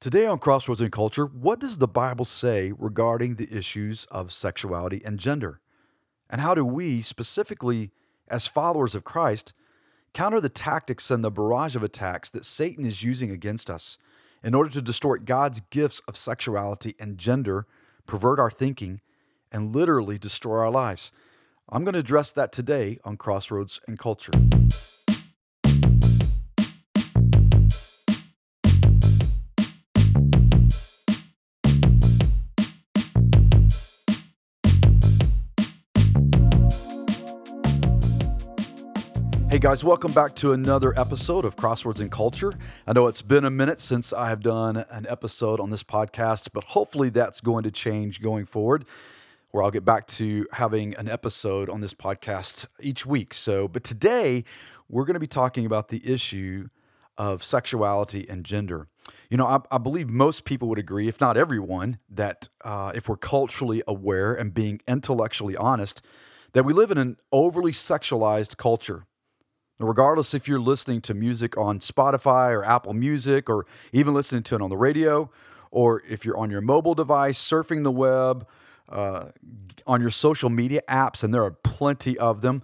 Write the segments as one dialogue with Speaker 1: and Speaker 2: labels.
Speaker 1: Today on Crossroads and Culture, what does the Bible say regarding the issues of sexuality and gender? And how do we, specifically as followers of Christ, counter the tactics and the barrage of attacks that Satan is using against us in order to distort God's gifts of sexuality and gender, pervert our thinking, and literally destroy our lives? I'm going to address that today on Crossroads and Culture. Hey guys, welcome back to another episode of Crossroads and Culture. I know it's been a minute since I have done an episode on this podcast, but hopefully that's going to change going forward, where I'll get back to having an episode on this podcast each week. So, but today we're going to be talking about the issue of sexuality and gender. You know, I, I believe most people would agree, if not everyone, that uh, if we're culturally aware and being intellectually honest, that we live in an overly sexualized culture regardless if you're listening to music on Spotify or Apple Music or even listening to it on the radio, or if you're on your mobile device, surfing the web, uh, on your social media apps, and there are plenty of them,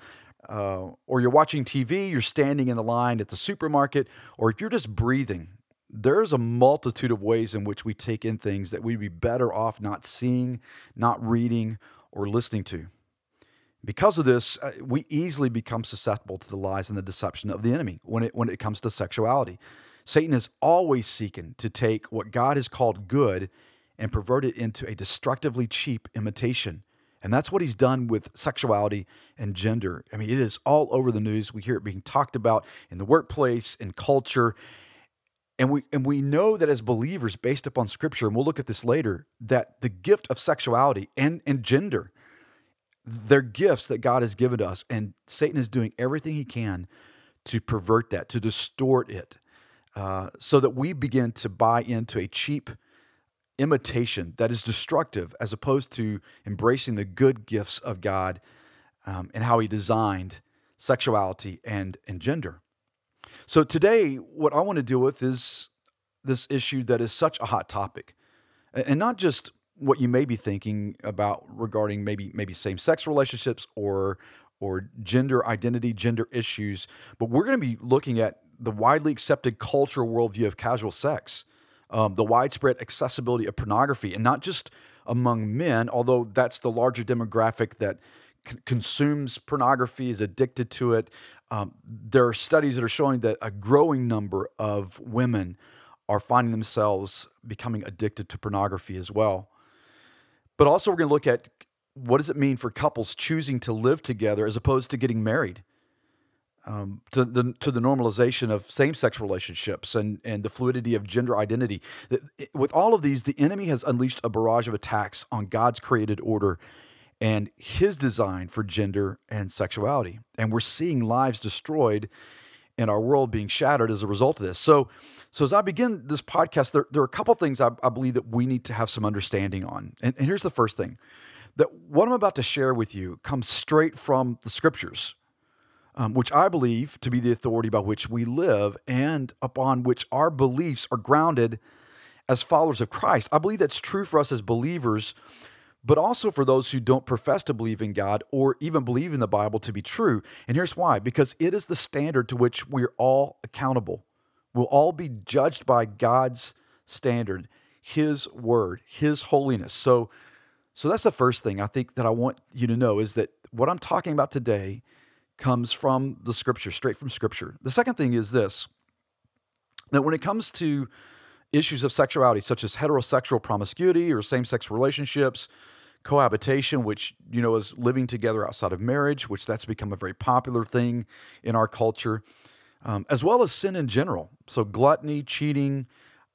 Speaker 1: uh, or you're watching TV, you're standing in the line at the supermarket, or if you're just breathing, there's a multitude of ways in which we take in things that we'd be better off not seeing, not reading, or listening to. Because of this, uh, we easily become susceptible to the lies and the deception of the enemy when it, when it comes to sexuality. Satan is always seeking to take what God has called good and pervert it into a destructively cheap imitation. And that's what he's done with sexuality and gender. I mean, it is all over the news. We hear it being talked about in the workplace, in culture. And we and we know that as believers, based upon scripture, and we'll look at this later, that the gift of sexuality and, and gender they're gifts that God has given us, and Satan is doing everything he can to pervert that, to distort it, uh, so that we begin to buy into a cheap imitation that is destructive as opposed to embracing the good gifts of God um, and how he designed sexuality and, and gender. So, today, what I want to deal with is this issue that is such a hot topic. And not just what you may be thinking about regarding maybe maybe same sex relationships or or gender identity, gender issues, but we're going to be looking at the widely accepted cultural worldview of casual sex, um, the widespread accessibility of pornography, and not just among men, although that's the larger demographic that c- consumes pornography, is addicted to it. Um, there are studies that are showing that a growing number of women are finding themselves becoming addicted to pornography as well. But also, we're going to look at what does it mean for couples choosing to live together as opposed to getting married. Um, to the to the normalization of same sex relationships and and the fluidity of gender identity. With all of these, the enemy has unleashed a barrage of attacks on God's created order and His design for gender and sexuality, and we're seeing lives destroyed and our world being shattered as a result of this. So, so as I begin this podcast, there, there are a couple things I, I, believe that we need to have some understanding on. And, and here's the first thing that what I'm about to share with you comes straight from the scriptures, um, which I believe to be the authority by which we live and upon which our beliefs are grounded as followers of Christ. I believe that's true for us as believers but also for those who don't profess to believe in God or even believe in the Bible to be true. And here's why because it is the standard to which we're all accountable. We'll all be judged by God's standard, His word, His holiness. So, so that's the first thing I think that I want you to know is that what I'm talking about today comes from the scripture, straight from scripture. The second thing is this that when it comes to issues of sexuality, such as heterosexual promiscuity or same sex relationships, cohabitation, which you know is living together outside of marriage, which that's become a very popular thing in our culture, um, as well as sin in general. So gluttony, cheating,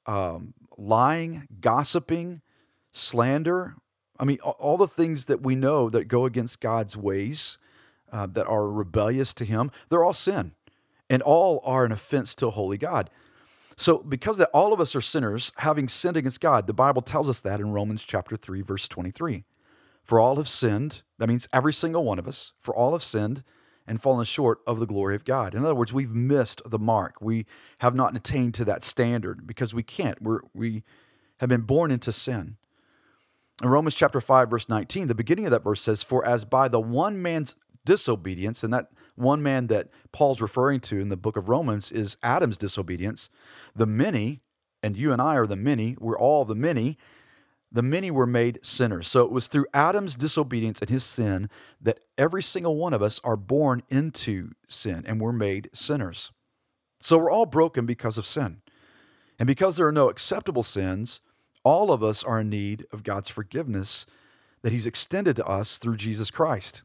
Speaker 1: um, lying, gossiping, slander. I mean, all the things that we know that go against God's ways, uh, that are rebellious to Him, they're all sin, and all are an offense to holy God. So, because that all of us are sinners, having sinned against God, the Bible tells us that in Romans chapter 3, verse 23. For all have sinned, that means every single one of us, for all have sinned and fallen short of the glory of God. In other words, we've missed the mark. We have not attained to that standard because we can't. We're, we have been born into sin. In Romans chapter 5, verse 19, the beginning of that verse says, For as by the one man's disobedience, and that one man that Paul's referring to in the book of Romans is Adam's disobedience, the many, and you and I are the many, we're all the many, the many were made sinners. So it was through Adam's disobedience and his sin that every single one of us are born into sin and we're made sinners. So we're all broken because of sin. And because there are no acceptable sins, all of us are in need of God's forgiveness that he's extended to us through Jesus Christ.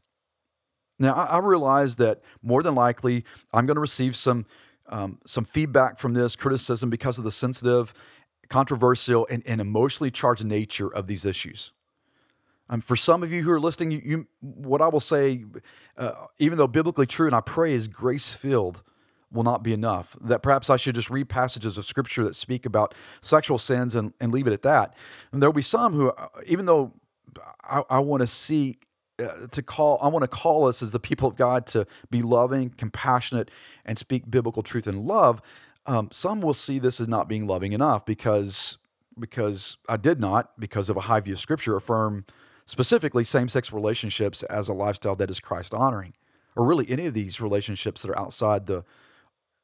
Speaker 1: Now, I realize that more than likely I'm going to receive some um, some feedback from this criticism because of the sensitive controversial, and, and emotionally charged nature of these issues. Um, for some of you who are listening, you, you what I will say, uh, even though biblically true, and I pray is grace filled, will not be enough. That perhaps I should just read passages of scripture that speak about sexual sins and, and leave it at that. And there will be some who, uh, even though I, I want to seek uh, to call, I want to call us as the people of God to be loving, compassionate, and speak biblical truth in love. Um, some will see this as not being loving enough because because I did not, because of a high view of Scripture, affirm specifically same sex relationships as a lifestyle that is Christ honoring, or really any of these relationships that are outside the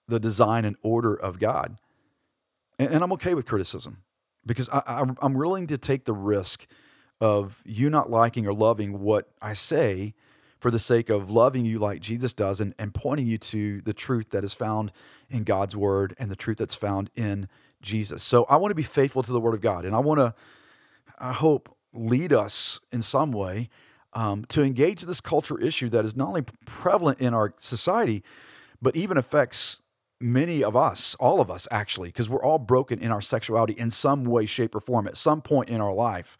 Speaker 1: the design and order of God. And, and I'm okay with criticism because I, I, I'm willing to take the risk of you not liking or loving what I say for the sake of loving you like Jesus does and, and pointing you to the truth that is found in God's word and the truth that's found in Jesus. So I want to be faithful to the word of God. And I want to, I hope, lead us in some way um, to engage this culture issue that is not only prevalent in our society, but even affects many of us, all of us actually, because we're all broken in our sexuality in some way, shape, or form at some point in our life.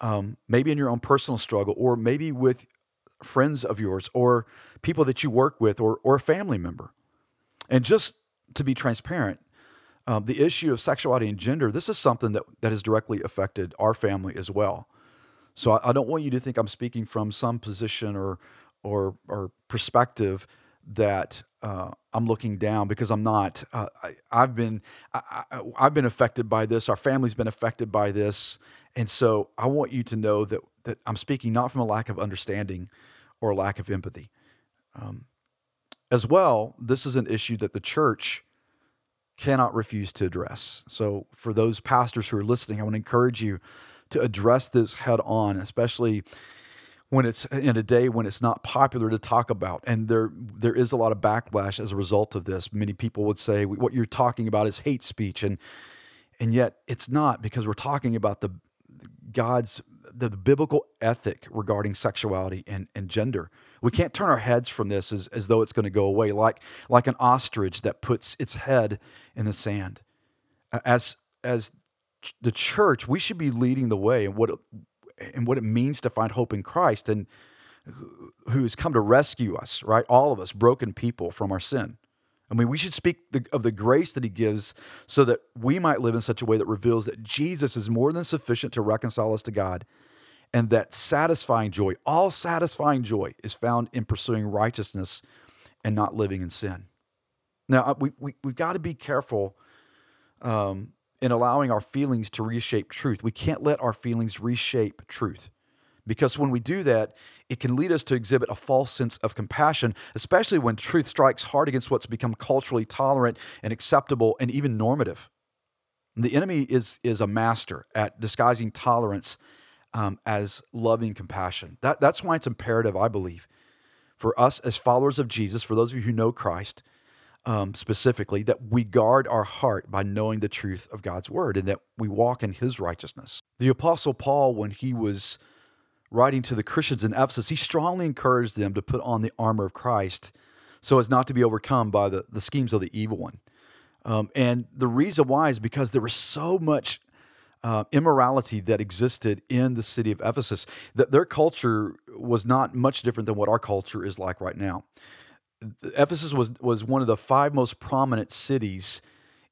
Speaker 1: Um, maybe in your own personal struggle, or maybe with friends of yours or people that you work with or, or a family member. And just to be transparent, um, the issue of sexuality and gender, this is something that, that has directly affected our family as well. So I, I don't want you to think I'm speaking from some position or, or, or perspective that uh, I'm looking down because I'm not. Uh, I, have been I, have been affected by this. Our family's been affected by this, and so I want you to know that that I'm speaking not from a lack of understanding or a lack of empathy. Um, as well, this is an issue that the church cannot refuse to address. So, for those pastors who are listening, I want to encourage you to address this head on, especially when it's in a day when it's not popular to talk about. And there there is a lot of backlash as a result of this. Many people would say what you're talking about is hate speech. And and yet it's not because we're talking about the God's the, biblical ethic regarding sexuality and, and gender. We can't turn our heads from this as, as though it's going to go away, like like an ostrich that puts its head in the sand. As as the church, we should be leading the way in what in what it means to find hope in Christ and who has come to rescue us, right? All of us, broken people from our sin. I mean, we should speak the, of the grace that He gives so that we might live in such a way that reveals that Jesus is more than sufficient to reconcile us to God and that satisfying joy, all satisfying joy, is found in pursuing righteousness and not living in sin. Now, uh, we, we, we've got to be careful um, in allowing our feelings to reshape truth. We can't let our feelings reshape truth because when we do that, it can lead us to exhibit a false sense of compassion, especially when truth strikes hard against what's become culturally tolerant and acceptable and even normative. The enemy is, is a master at disguising tolerance um, as loving compassion. That, that's why it's imperative, I believe, for us as followers of Jesus, for those of you who know Christ um, specifically, that we guard our heart by knowing the truth of God's word and that we walk in his righteousness. The Apostle Paul, when he was writing to the Christians in Ephesus, he strongly encouraged them to put on the armor of Christ so as not to be overcome by the, the schemes of the evil one. Um, and the reason why is because there was so much uh, immorality that existed in the city of Ephesus. That their culture was not much different than what our culture is like right now. Ephesus was was one of the five most prominent cities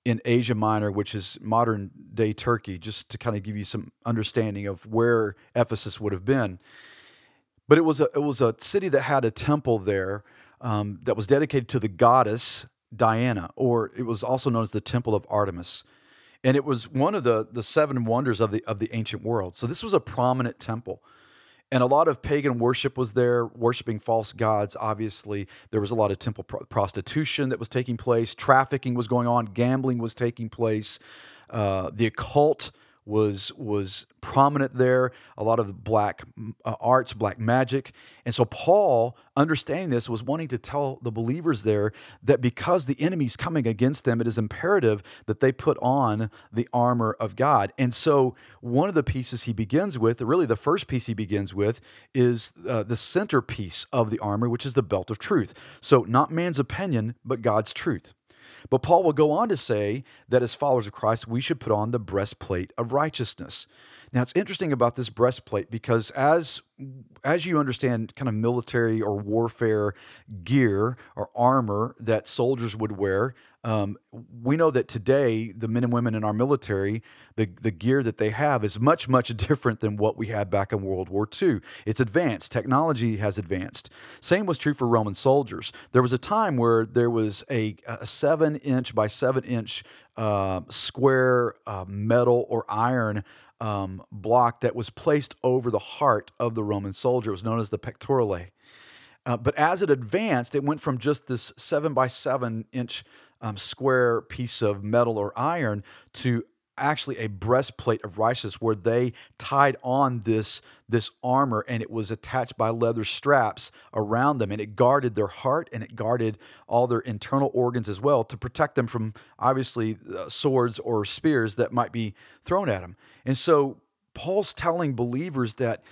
Speaker 1: in Asia Minor, which is modern day Turkey, just to kind of give you some understanding of where Ephesus would have been. But it was a it was a city that had a temple there, um, that was dedicated to the goddess Diana, or it was also known as the Temple of Artemis. And it was one of the, the seven wonders of the, of the ancient world. So this was a prominent temple. And a lot of pagan worship was there, worshiping false gods. Obviously, there was a lot of temple prostitution that was taking place, trafficking was going on, gambling was taking place. Uh, the occult was was prominent there. A lot of black uh, arts, black magic, and so Paul, understanding this, was wanting to tell the believers there that because the enemy's coming against them, it is imperative that they put on the armor of God. And so, one of the pieces he begins with, really the first piece he begins with, is uh, the centerpiece of the armor, which is the belt of truth. So, not man's opinion, but God's truth. But Paul will go on to say that as followers of Christ, we should put on the breastplate of righteousness. Now, it's interesting about this breastplate because as as you understand kind of military or warfare gear or armor that soldiers would wear, um, we know that today the men and women in our military, the the gear that they have is much much different than what we had back in World War II. It's advanced. Technology has advanced. Same was true for Roman soldiers. There was a time where there was a, a seven inch by seven inch uh, square uh, metal or iron um, block that was placed over the heart of the Roman soldier. It was known as the pectorale. Uh, but as it advanced, it went from just this seven by seven inch um, square piece of metal or iron to actually a breastplate of righteousness where they tied on this this armor and it was attached by leather straps around them. And it guarded their heart and it guarded all their internal organs as well to protect them from obviously uh, swords or spears that might be thrown at them and so paul's telling believers that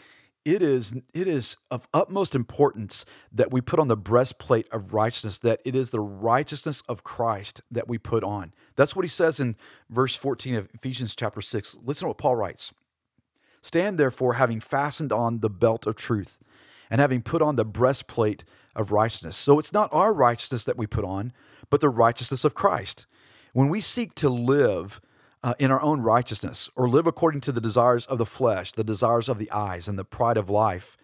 Speaker 1: it is it is of utmost importance that we put on the breastplate of righteousness that it is the righteousness of Christ that we put on. That's what he says in verse 14 of Ephesians chapter 6 listen to what Paul writes. Stand therefore having fastened on the belt of truth and having put on the breastplate of righteousness. So it's not our righteousness that we put on but the righteousness of Christ. When we seek to live uh, in our own righteousness or live according to the desires of the flesh, the desires of the eyes, and the pride of life,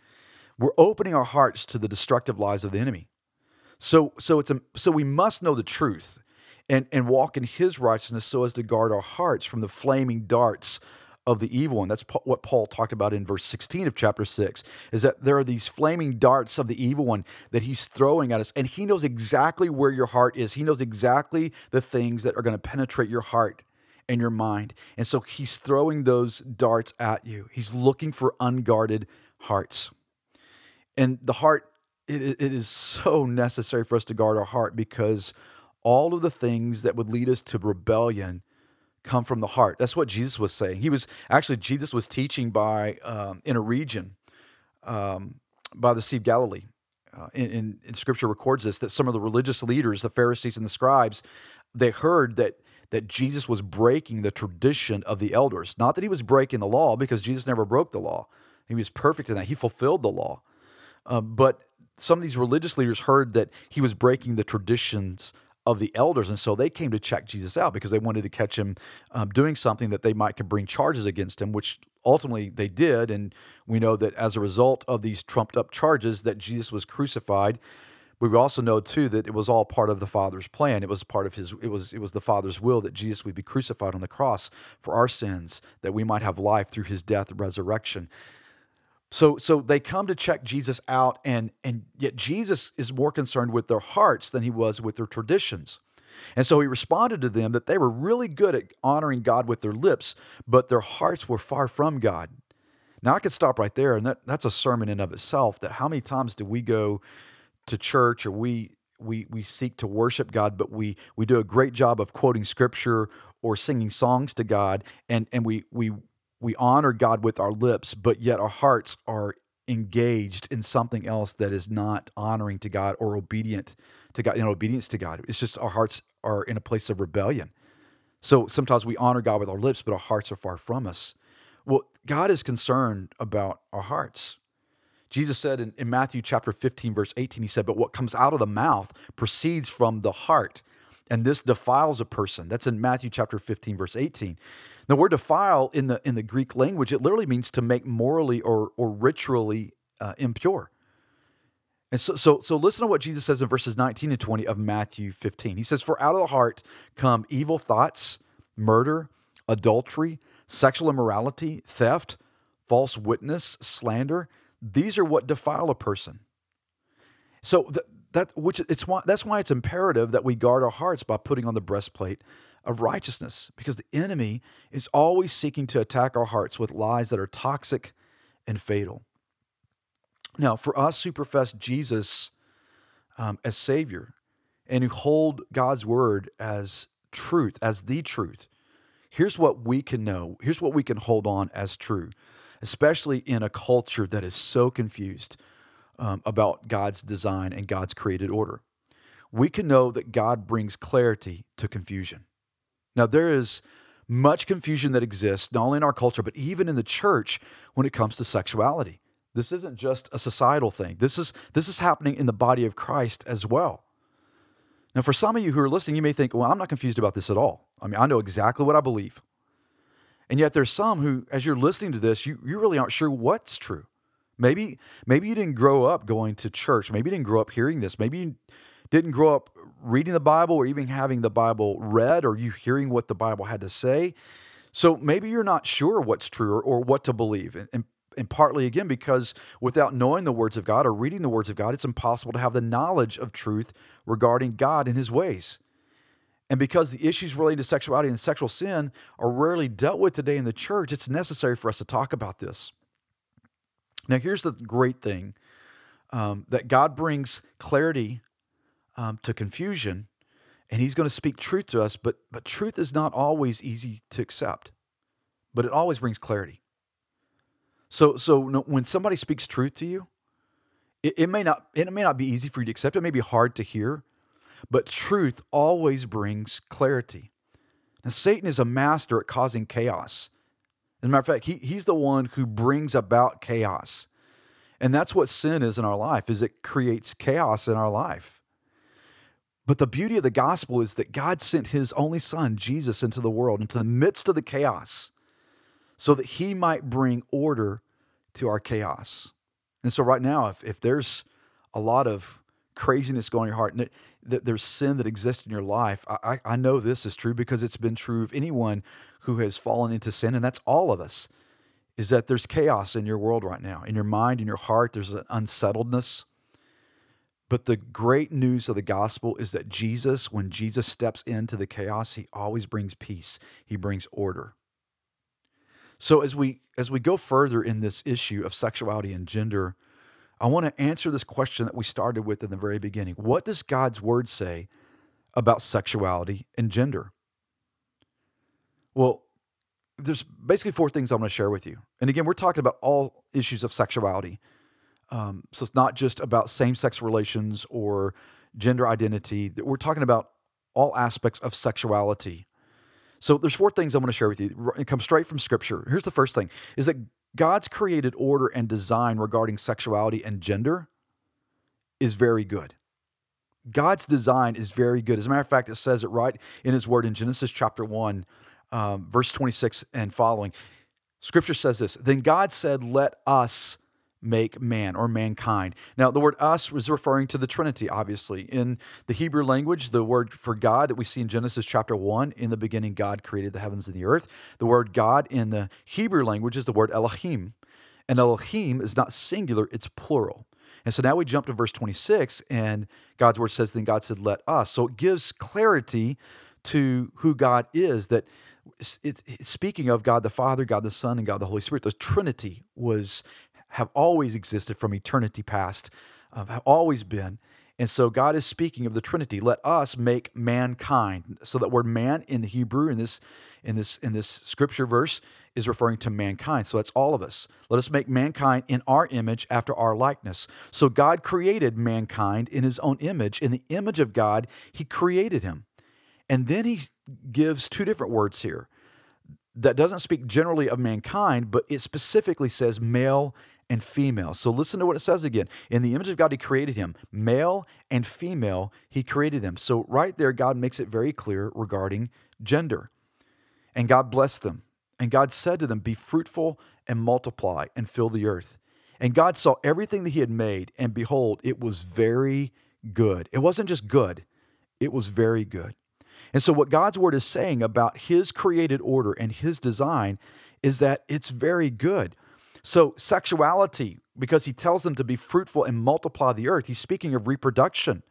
Speaker 1: we're opening our hearts to the destructive lies of the enemy. So, so it's a, so we must know the truth and, and walk in his righteousness so as to guard our hearts from the flaming darts of the evil one. That's what Paul talked about in verse 16 of chapter 6 is that there are these flaming darts of the evil one that he's throwing at us and he knows exactly where your heart is. He knows exactly the things that are going to penetrate your heart in your mind. And so he's throwing those darts at you. He's looking for unguarded hearts. And the heart, it, it is so necessary for us to guard our heart because all of the things that would lead us to rebellion come from the heart. That's what Jesus was saying. He was actually, Jesus was teaching by um, in a region um, by the Sea of Galilee. Uh, in, in, scripture records this that some of the religious leaders, the Pharisees and the scribes, they heard that that Jesus was breaking the tradition of the elders. Not that he was breaking the law, because Jesus never broke the law. He was perfect in that. He fulfilled the law. Uh, but some of these religious leaders heard that he was breaking the traditions of the elders. And so they came to check Jesus out because they wanted to catch him um, doing something that they might could bring charges against him, which ultimately they did. And we know that as a result of these trumped up charges, that Jesus was crucified we also know too that it was all part of the father's plan. It was part of his it was it was the father's will that jesus would be crucified on the cross for our sins that we might have life through his death and resurrection. So so they come to check jesus out and and yet jesus is more concerned with their hearts than he was with their traditions. And so he responded to them that they were really good at honoring god with their lips but their hearts were far from god. Now i could stop right there and that, that's a sermon in of itself that how many times do we go to church or we we we seek to worship God, but we we do a great job of quoting scripture or singing songs to God, and and we we we honor God with our lips, but yet our hearts are engaged in something else that is not honoring to God or obedient to God, in obedience to God. It's just our hearts are in a place of rebellion. So sometimes we honor God with our lips, but our hearts are far from us. Well, God is concerned about our hearts. Jesus said in, in Matthew chapter 15, verse 18, he said, But what comes out of the mouth proceeds from the heart, and this defiles a person. That's in Matthew chapter 15, verse 18. The word defile in the in the Greek language, it literally means to make morally or or ritually uh, impure. And so, so, so listen to what Jesus says in verses 19 and 20 of Matthew 15. He says, For out of the heart come evil thoughts, murder, adultery, sexual immorality, theft, false witness, slander. These are what defile a person. So that, that which it's why that's why it's imperative that we guard our hearts by putting on the breastplate of righteousness, because the enemy is always seeking to attack our hearts with lies that are toxic and fatal. Now, for us who profess Jesus um, as Savior and who hold God's word as truth, as the truth, here's what we can know. Here's what we can hold on as true, especially in a culture that is so confused um, about God's design and God's created order. We can know that God brings clarity to confusion. Now, there is much confusion that exists, not only in our culture, but even in the church when it comes to sexuality. This isn't just a societal thing. This is this is happening in the body of Christ as well. Now, for some of you who are listening, you may think, well, I'm not confused about this at all. I mean, I know exactly what I believe. And yet there's some who, as you're listening to this, you, you really aren't sure what's true. Maybe, maybe you didn't grow up going to church. Maybe you didn't grow up hearing this. Maybe you didn't grow up reading the Bible or even having the Bible read or you hearing what the Bible had to say. So maybe you're not sure what's true or, or what to believe. And, and and partly again because without knowing the words of God or reading the words of God, it's impossible to have the knowledge of truth regarding God and his ways. And because the issues relating to sexuality and sexual sin are rarely dealt with today in the church, it's necessary for us to talk about this. Now, here's the great thing um, that God brings clarity um, to confusion, and He's going to speak truth to us, but, but truth is not always easy to accept, but it always brings clarity. So, so when somebody speaks truth to you, it, it may not it may not be easy for you to accept. It may be hard to hear, but truth always brings clarity. Now, Satan is a master at causing chaos. As a matter of fact, he, he's the one who brings about chaos. And that's what sin is in our life, is it creates chaos in our life. But the beauty of the gospel is that God sent his only son, Jesus, into the world, into the midst of the chaos so that he might bring order to our chaos. And so, right now, if, if there's a lot of craziness going in your heart, and that there's sin that exists in your life, I, I know this is true because it's been true of anyone who has fallen into sin, and that's all of us, is that there's chaos in your world right now. In your mind, in your heart, there's an unsettledness. But the great news of the gospel is that Jesus, when Jesus steps into the chaos, he always brings peace, he brings order. So as we as we go further in this issue of sexuality and gender, I want to answer this question that we started with in the very beginning. What does God's word say about sexuality and gender? Well, there's basically four things I'm going to share with you. And again, we're talking about all issues of sexuality. Um, so it's not just about same sex relations or gender identity. We're talking about all aspects of sexuality so there's four things I'm going to share with you. It comes straight from scripture. Here's the first thing is that God's created order and design regarding sexuality and gender is very good. God's design is very good. As a matter of fact, it says it right in his word in Genesis chapter 1, um, verse 26 and following. Scripture says this Then God said, Let us make man or mankind. Now, the word us was referring to the Trinity, obviously. In the Hebrew language, the word for God that we see in Genesis chapter 1, in the beginning, God created the heavens and the earth. The word God in the Hebrew language is the word Elohim. And Elohim is not singular, it's plural. And so now we jump to verse 26, and God's word says, Then God said, Let us. So it gives clarity to who God is, that it's, speaking of God the Father, God the Son, and God the Holy Spirit, the Trinity was have always existed from eternity past, uh, have always been. And so God is speaking of the Trinity. Let us make mankind. So that word man in the Hebrew in this in this in this scripture verse is referring to mankind. So that's all of us. Let us make mankind in our image after our likeness. So God created mankind in his own image. In the image of God, he created him. And then he gives two different words here that doesn't speak generally of mankind, but it specifically says male and female. So listen to what it says again. In the image of God, He created him. Male and female, He created them. So right there, God makes it very clear regarding gender. And God blessed them. And God said to them, Be fruitful and multiply and fill the earth. And God saw everything that he had made, and behold, it was very good. It wasn't just good, it was very good. And so, what God's word is saying about his created order and his design is that it's very good. So, sexuality, because he tells them to be fruitful and multiply the earth, he's speaking of reproduction.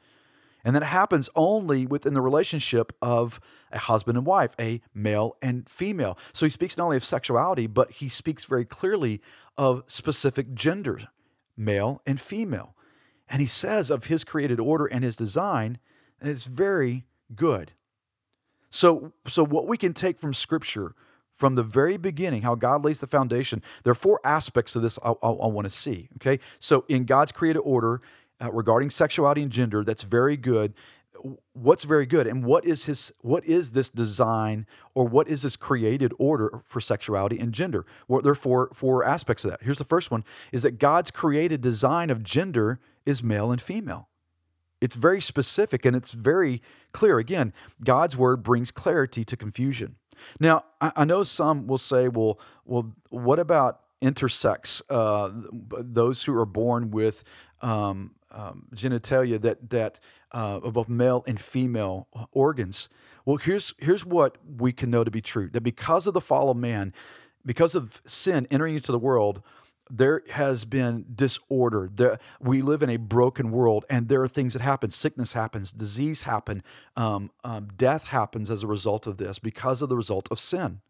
Speaker 1: And that happens only within the relationship of a husband and wife, a male and female. So he speaks not only of sexuality, but he speaks very clearly of specific genders, male and female. And he says of his created order and his design, and it's very good. So, so what we can take from Scripture from the very beginning, how God lays the foundation, there are four aspects of this I, I, I want to see. Okay, so in God's created order uh, regarding sexuality and gender, that's very good. What's very good, and what is his? What is this design, or what is this created order for sexuality and gender? Well, there are four four aspects of that. Here's the first one: is that God's created design of gender is male and female. It's very specific and it's very clear. Again, God's word brings clarity to confusion. Now, I, I know some will say, well, well, what about intersex, uh, those who are born with um, um, genitalia that that uh, both male and female organs. Well, here's here's what we can know to be true: that because of the fall of man, because of sin entering into the world, there has been disorder. There, we live in a broken world, and there are things that happen. Sickness happens, disease happen, um, um, death happens as a result of this because of the result of sin.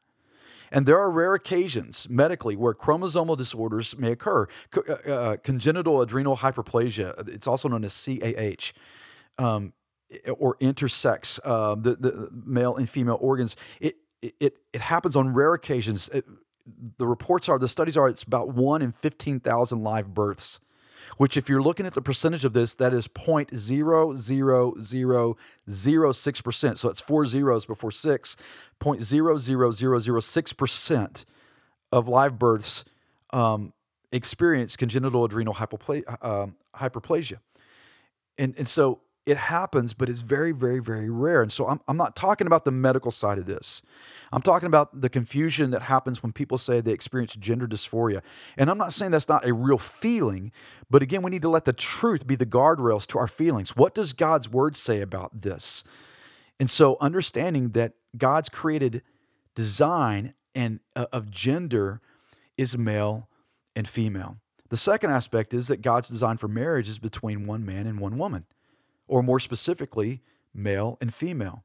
Speaker 1: And there are rare occasions medically where chromosomal disorders may occur. Co- uh, uh congenital adrenal hyperplasia, it's also known as CAH. Um, or intersex uh, the, the male and female organs. It, it, it happens on rare occasions. It, the reports are, the studies are, it's about one in 15,000 live births, which, if you're looking at the percentage of this, that is 0.00006%. So it's four zeros before six, 0.00006% of live births um, experience congenital adrenal hypopla- uh, hyperplasia. And, and so it happens, but it's very, very, very rare. And so I'm, I'm not talking about the medical side of this. I'm talking about the confusion that happens when people say they experience gender dysphoria. And I'm not saying that's not a real feeling, but again, we need to let the truth be the guardrails to our feelings. What does God's word say about this? And so understanding that God's created design and uh, of gender is male and female. The second aspect is that God's design for marriage is between one man and one woman or more specifically, male and female.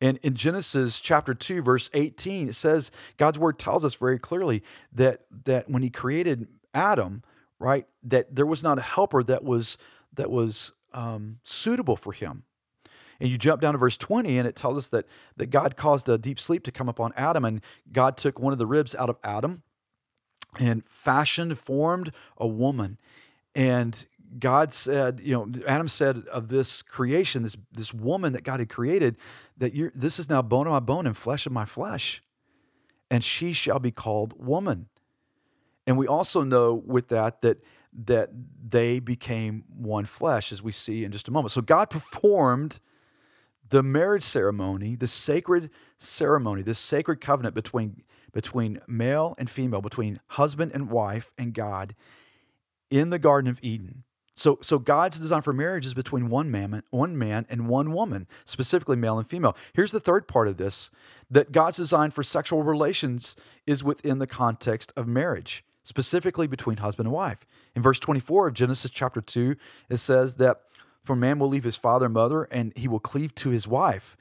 Speaker 1: And in Genesis chapter 2, verse 18, it says, God's word tells us very clearly that, that when he created Adam, right, that there was not a helper that was that was um, suitable for him. And you jump down to verse 20, and it tells us that, that God caused a deep sleep to come upon Adam, and God took one of the ribs out of Adam and fashioned, formed a woman. And God said, you know, Adam said of this creation, this this woman that God had created, that you're this is now bone of my bone and flesh of my flesh, and she shall be called woman. And we also know with that that that they became one flesh, as we see in just a moment. So God performed the marriage ceremony, the sacred ceremony, this sacred covenant between between male and female, between husband and wife and God in the Garden of Eden. So, so God's design for marriage is between one man, one man and one woman, specifically male and female. Here's the third part of this: that God's design for sexual relations is within the context of marriage, specifically between husband and wife. In verse 24 of Genesis chapter 2, it says that for man will leave his father and mother, and he will cleave to his wife,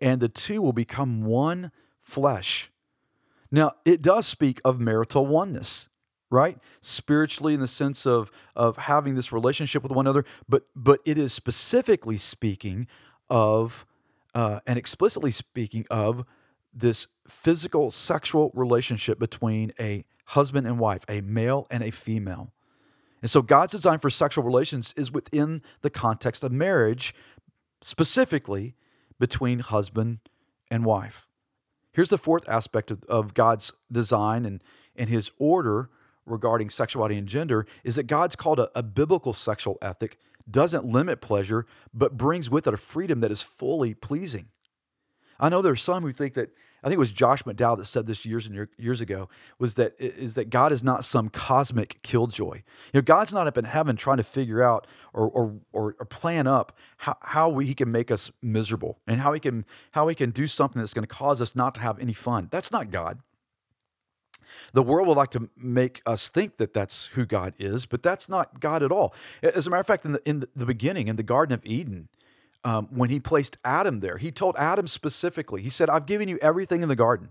Speaker 1: and the two will become one flesh. Now, it does speak of marital oneness right? Spiritually in the sense of of having this relationship with one another but but it is specifically speaking of uh, and explicitly speaking of this physical sexual relationship between a husband and wife a male and a female. And so god's design for sexual relations is within the context of marriage specifically between husband and wife. Here's the fourth aspect of, of god's design and and his order regarding sexuality and gender is that God's called a, a biblical sexual ethic doesn't limit pleasure, but brings with it a freedom that is fully pleasing. I know there are some who think that I think it was Josh McDowell that said this years and years ago was that is that God is not some cosmic killjoy. You know, God's not up in heaven trying to figure out or or or, or plan up how, how we, he can make us miserable and how he can how he can do something that's going to cause us not to have any fun. That's not God. The world would like to make us think that that's who God is, but that's not God at all. As a matter of fact, in the in the beginning, in the Garden of Eden, um, when he placed Adam there. He told Adam specifically, he said, I've given you everything in the garden.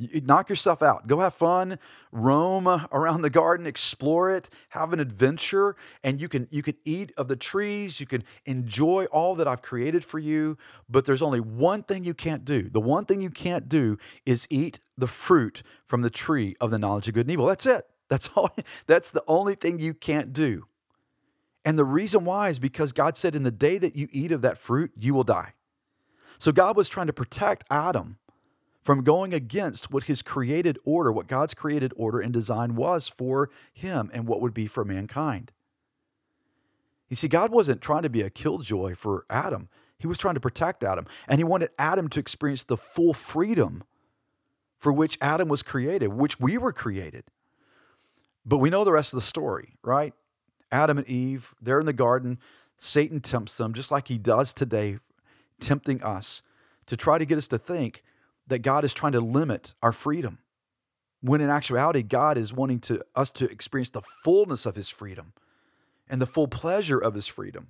Speaker 1: Knock yourself out. Go have fun, roam around the garden, explore it, have an adventure, and you can you can eat of the trees, you can enjoy all that I've created for you, but there's only one thing you can't do. The one thing you can't do is eat the fruit from the tree of the knowledge of good and evil. That's it. That's all that's the only thing you can't do. And the reason why is because God said, In the day that you eat of that fruit, you will die. So God was trying to protect Adam from going against what his created order, what God's created order and design was for him and what would be for mankind. You see, God wasn't trying to be a killjoy for Adam. He was trying to protect Adam. And he wanted Adam to experience the full freedom for which Adam was created, which we were created. But we know the rest of the story, right? Adam and Eve, they're in the garden. Satan tempts them just like he does today, tempting us to try to get us to think that God is trying to limit our freedom. When in actuality, God is wanting to, us to experience the fullness of his freedom and the full pleasure of his freedom.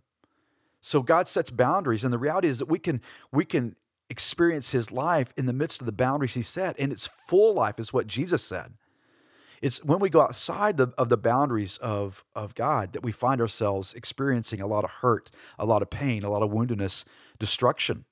Speaker 1: So God sets boundaries, and the reality is that we can we can experience his life in the midst of the boundaries he set, and it's full life, is what Jesus said. It's when we go outside the, of the boundaries of, of God that we find ourselves experiencing a lot of hurt, a lot of pain, a lot of woundedness, destruction.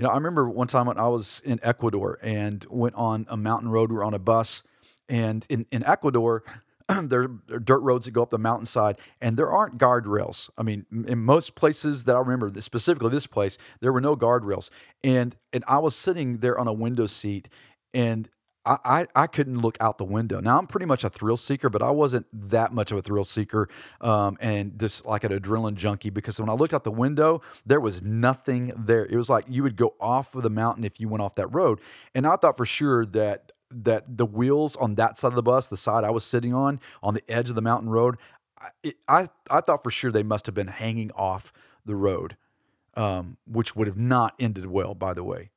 Speaker 1: You know, I remember one time when I was in Ecuador and went on a mountain road. We were on a bus, and in, in Ecuador, there are dirt roads that go up the mountainside, and there aren't guardrails. I mean, in most places that I remember, specifically this place, there were no guardrails. And and I was sitting there on a window seat, and I, I, I couldn't look out the window. Now I'm pretty much a thrill seeker, but I wasn't that much of a thrill seeker, um, and just like an adrenaline junkie. Because when I looked out the window, there was nothing there. It was like you would go off of the mountain if you went off that road. And I thought for sure that that the wheels on that side of the bus, the side I was sitting on, on the edge of the mountain road, I I, I thought for sure they must have been hanging off the road, um, which would have not ended well, by the way.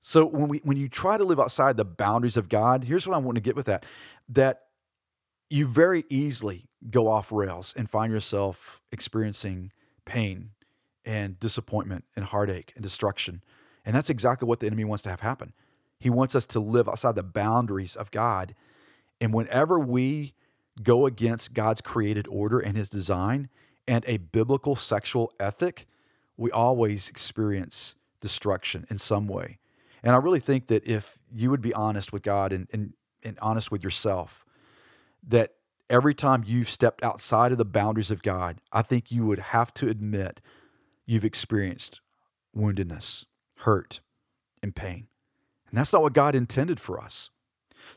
Speaker 1: So when we when you try to live outside the boundaries of God, here's what I want to get with that: that you very easily go off rails and find yourself experiencing pain and disappointment and heartache and destruction. And that's exactly what the enemy wants to have happen. He wants us to live outside the boundaries of God. And whenever we go against God's created order and his design and a biblical sexual ethic, we always experience destruction in some way. And I really think that if you would be honest with God and, and, and honest with yourself, that every time you've stepped outside of the boundaries of God, I think you would have to admit you've experienced woundedness, hurt, and pain. And that's not what God intended for us.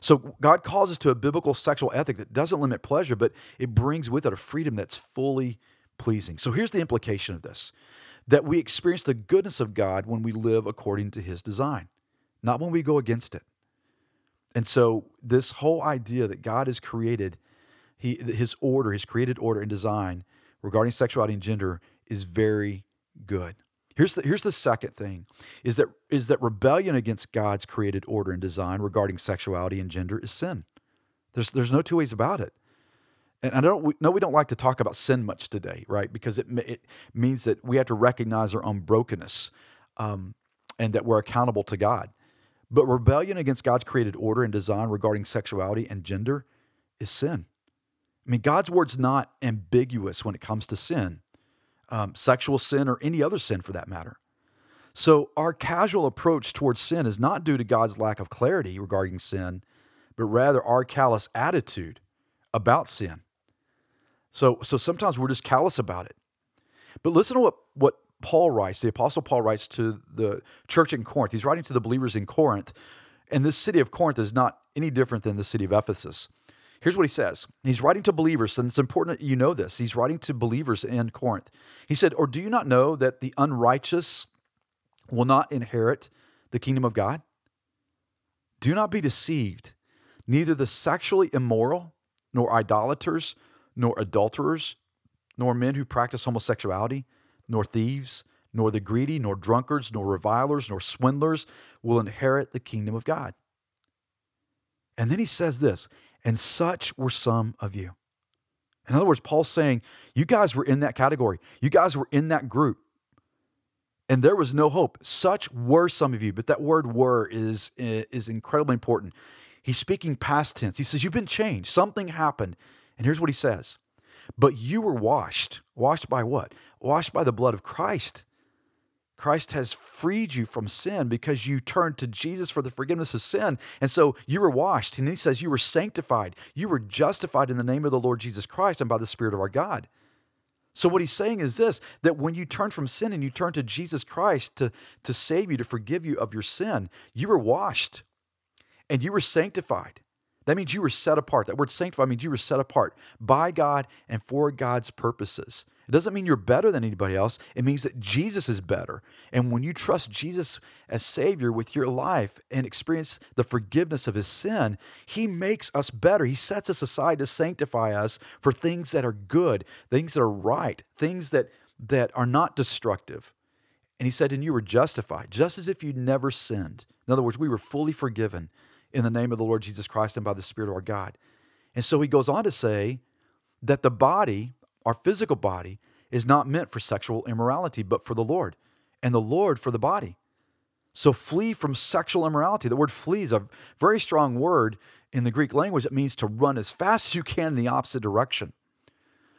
Speaker 1: So God calls us to a biblical sexual ethic that doesn't limit pleasure, but it brings with it a freedom that's fully pleasing. So here's the implication of this that we experience the goodness of God when we live according to his design not when we go against it. And so, this whole idea that God has created he, his order, his created order and design regarding sexuality and gender is very good. Here's the, here's the second thing is that, is that rebellion against God's created order and design regarding sexuality and gender is sin. There's, there's no two ways about it. And I don't we, no, we don't like to talk about sin much today, right? Because it, it means that we have to recognize our own brokenness um, and that we're accountable to God. But rebellion against God's created order and design regarding sexuality and gender is sin. I mean, God's word's not ambiguous when it comes to sin, um, sexual sin, or any other sin for that matter. So, our casual approach towards sin is not due to God's lack of clarity regarding sin, but rather our callous attitude about sin. So, so sometimes we're just callous about it. But listen to what, what Paul writes, the Apostle Paul writes to the church in Corinth. He's writing to the believers in Corinth. And this city of Corinth is not any different than the city of Ephesus. Here's what he says He's writing to believers, and it's important that you know this. He's writing to believers in Corinth. He said, Or do you not know that the unrighteous will not inherit the kingdom of God? Do not be deceived. Neither the sexually immoral, nor idolaters, nor adulterers, nor men who practice homosexuality, nor thieves, nor the greedy, nor drunkards, nor revilers, nor swindlers will inherit the kingdom of God. And then he says this, and such were some of you. In other words, Paul's saying, you guys were in that category. You guys were in that group. And there was no hope. Such were some of you, but that word were is, eh, is incredibly important. He's speaking past tense. He says, You've been changed. Something happened. And here's what he says But you were washed. Washed by what? Washed by the blood of Christ Christ has freed you from sin because you turned to Jesus for the forgiveness of sin. And so you were washed. And he says you were sanctified. You were justified in the name of the Lord Jesus Christ and by the Spirit of our God. So what he's saying is this that when you turn from sin and you turn to Jesus Christ to, to save you, to forgive you of your sin, you were washed and you were sanctified. That means you were set apart. That word sanctified means you were set apart by God and for God's purposes. It doesn't mean you're better than anybody else. It means that Jesus is better. And when you trust Jesus as Savior with your life and experience the forgiveness of His sin, He makes us better. He sets us aside to sanctify us for things that are good, things that are right, things that, that are not destructive. And He said, And you were justified, just as if you'd never sinned. In other words, we were fully forgiven in the name of the Lord Jesus Christ and by the Spirit of our God. And so He goes on to say, that the body, our physical body is not meant for sexual immorality, but for the Lord, and the Lord for the body. So flee from sexual immorality. The word flee is a very strong word in the Greek language. It means to run as fast as you can in the opposite direction.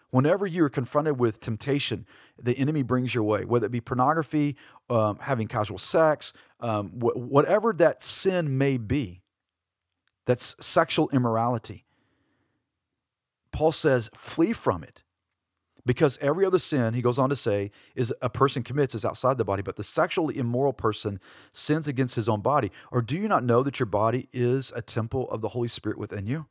Speaker 1: Whenever you are confronted with temptation, the enemy brings your way, whether it be pornography, um, having casual sex, um, wh- whatever that sin may be, that's sexual immorality. Paul says, flee from it. Because every other sin, he goes on to say, is a person commits is outside the body, but the sexually immoral person sins against his own body. Or do you not know that your body is a temple of the Holy Spirit within you,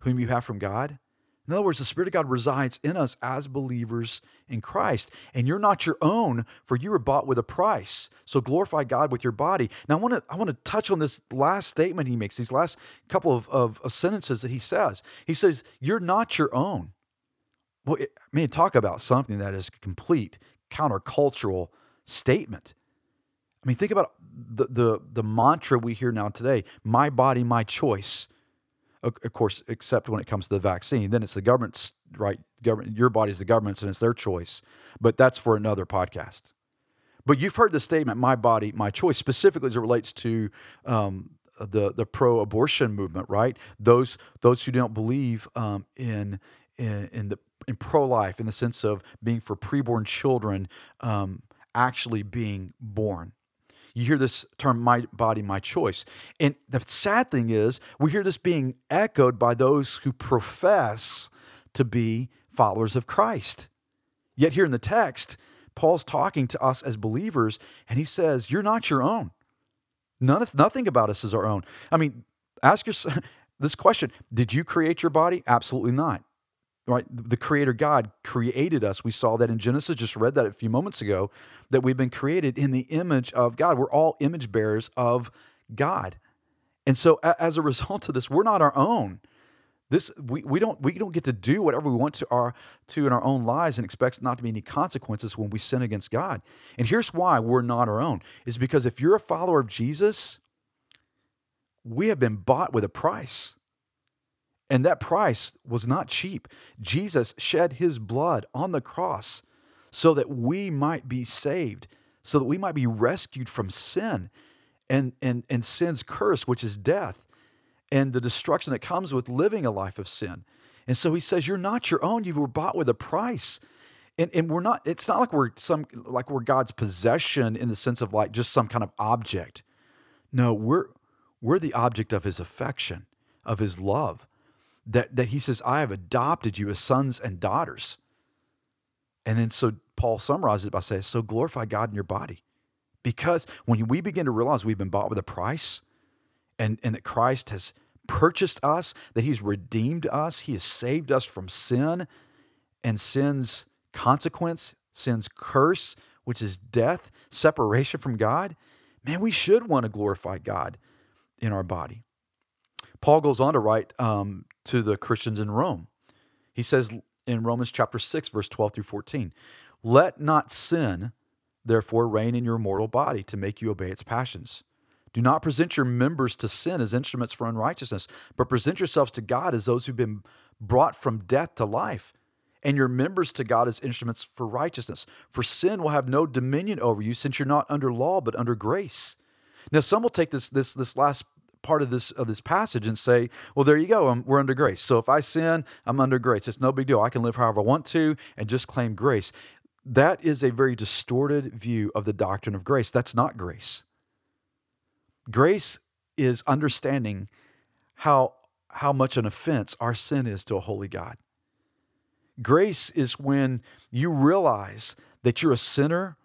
Speaker 1: whom you have from God? In other words, the Spirit of God resides in us as believers in Christ. And you're not your own, for you were bought with a price. So glorify God with your body. Now, I want to, I want to touch on this last statement he makes, these last couple of, of, of sentences that he says. He says, You're not your own. Well, I mean, talk about something that is a complete countercultural statement. I mean, think about the, the, the mantra we hear now today my body, my choice. Of, course, except when it comes to the vaccine, then it's the government's right. Government, your body's the government's, and it's their choice. But that's for another podcast. But you've heard the statement "my body, my choice," specifically as it relates to um, the the pro-abortion movement, right? Those those who don't believe um, in, in in the in pro life in the sense of being for preborn children um, actually being born. You hear this term, my body, my choice. And the sad thing is, we hear this being echoed by those who profess to be followers of Christ. Yet here in the text, Paul's talking to us as believers, and he says, You're not your own. None nothing about us is our own. I mean, ask yourself this question Did you create your body? Absolutely not right the creator god created us. We saw that in genesis just read that a few moments ago that we've been created in the image of god. We're all image bearers of god. And so as a result of this we're not our own. This we, we don't we don't get to do whatever we want to our to in our own lives and expect not to be any consequences when we sin against god. And here's why we're not our own is because if you're a follower of jesus we have been bought with a price and that price was not cheap. Jesus shed his blood on the cross so that we might be saved, so that we might be rescued from sin and, and, and sin's curse, which is death, and the destruction that comes with living a life of sin. And so he says, You're not your own, you were bought with a price. And, and we're not, it's not like we're some like we're God's possession in the sense of like just some kind of object. No, we're we're the object of his affection, of his love that, that he says, I have adopted you as sons and daughters. And then so Paul summarizes it by saying, So glorify God in your body. Because when we begin to realize we've been bought with a price and, and that Christ has purchased us, that he's redeemed us, he has saved us from sin and sin's consequence, sin's curse, which is death, separation from God, man, we should want to glorify God in our body. Paul goes on to write um, to the Christians in Rome. He says in Romans chapter 6, verse 12 through 14, Let not sin, therefore, reign in your mortal body to make you obey its passions. Do not present your members to sin as instruments for unrighteousness, but present yourselves to God as those who've been brought from death to life, and your members to God as instruments for righteousness. For sin will have no dominion over you, since you're not under law, but under grace. Now, some will take this this this last part of this of this passage and say, "Well, there you go. I'm, we're under grace. So if I sin, I'm under grace. It's no big deal. I can live however I want to and just claim grace." That is a very distorted view of the doctrine of grace. That's not grace. Grace is understanding how how much an offense our sin is to a holy God. Grace is when you realize that you're a sinner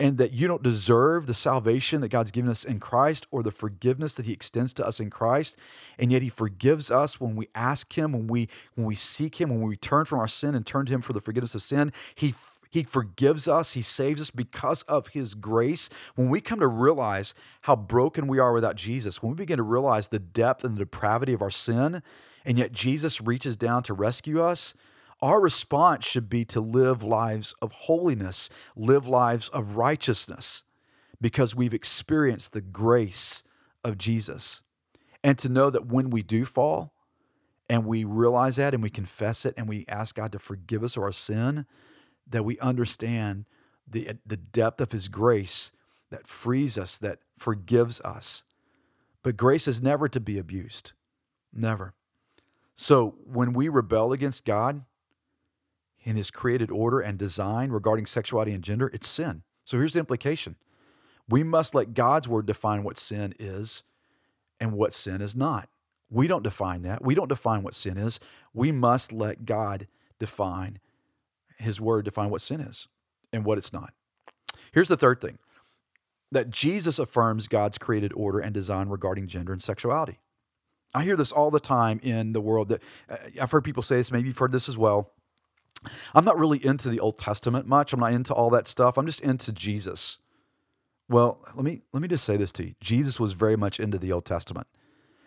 Speaker 1: and that you don't deserve the salvation that God's given us in Christ or the forgiveness that he extends to us in Christ. And yet he forgives us when we ask him when we when we seek him when we turn from our sin and turn to him for the forgiveness of sin. He he forgives us. He saves us because of his grace. When we come to realize how broken we are without Jesus when we begin to realize the depth and the depravity of our sin and yet Jesus reaches down to rescue us our response should be to live lives of holiness, live lives of righteousness, because we've experienced the grace of Jesus. And to know that when we do fall and we realize that and we confess it and we ask God to forgive us of our sin, that we understand the, the depth of His grace that frees us, that forgives us. But grace is never to be abused. Never. So when we rebel against God, in his created order and design regarding sexuality and gender, it's sin. So here's the implication we must let God's word define what sin is and what sin is not. We don't define that. We don't define what sin is. We must let God define his word, define what sin is and what it's not. Here's the third thing that Jesus affirms God's created order and design regarding gender and sexuality. I hear this all the time in the world that uh, I've heard people say this, maybe you've heard this as well I'm not really into the Old Testament much. I'm not into all that stuff. I'm just into Jesus. Well, let me let me just say this to you. Jesus was very much into the Old Testament.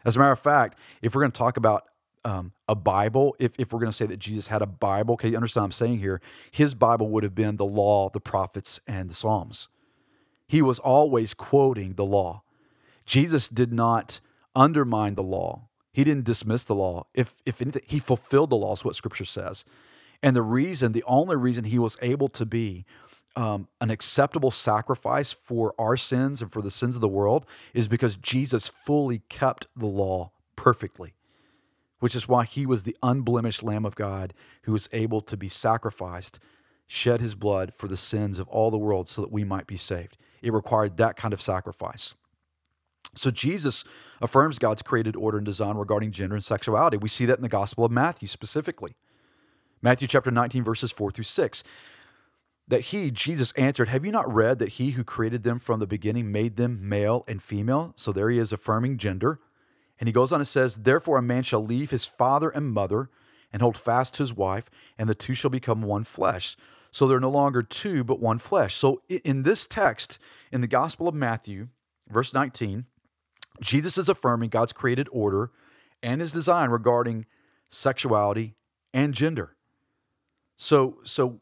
Speaker 1: As a matter of fact, if we're going to talk about um, a Bible, if, if we're going to say that Jesus had a Bible, okay, you understand what I'm saying here? His Bible would have been the law, the prophets, and the Psalms. He was always quoting the law. Jesus did not undermine the law. He didn't dismiss the law. If if anything, he fulfilled the law, is what Scripture says. And the reason, the only reason he was able to be um, an acceptable sacrifice for our sins and for the sins of the world is because Jesus fully kept the law perfectly, which is why he was the unblemished Lamb of God who was able to be sacrificed, shed his blood for the sins of all the world so that we might be saved. It required that kind of sacrifice. So Jesus affirms God's created order and design regarding gender and sexuality. We see that in the Gospel of Matthew specifically. Matthew chapter 19, verses 4 through 6. That he, Jesus, answered, Have you not read that he who created them from the beginning made them male and female? So there he is affirming gender. And he goes on and says, Therefore a man shall leave his father and mother and hold fast to his wife, and the two shall become one flesh. So they're no longer two, but one flesh. So in this text, in the Gospel of Matthew, verse 19, Jesus is affirming God's created order and his design regarding sexuality and gender. So, so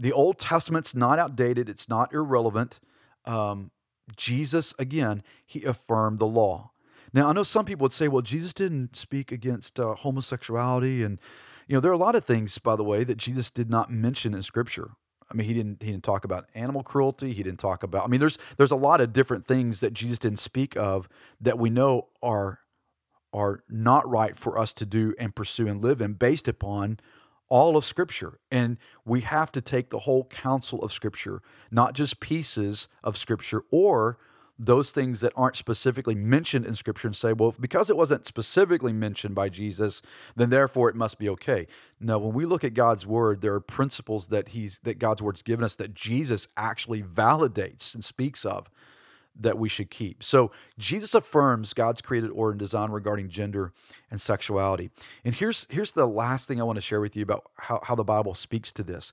Speaker 1: the Old Testament's not outdated. It's not irrelevant. Um, Jesus, again, he affirmed the law. Now, I know some people would say, well, Jesus didn't speak against uh, homosexuality. And, you know, there are a lot of things, by the way, that Jesus did not mention in Scripture. I mean, he didn't he didn't talk about animal cruelty. He didn't talk about. I mean, there's there's a lot of different things that Jesus didn't speak of that we know are are not right for us to do and pursue and live in based upon all of Scripture. And we have to take the whole counsel of Scripture, not just pieces of Scripture or those things that aren't specifically mentioned in Scripture and say, well, because it wasn't specifically mentioned by Jesus, then therefore it must be okay. No, when we look at God's Word, there are principles that He's that God's Word's given us that Jesus actually validates and speaks of that we should keep. So Jesus affirms God's created order and design regarding gender and sexuality. And here's here's the last thing I want to share with you about how, how the Bible speaks to this.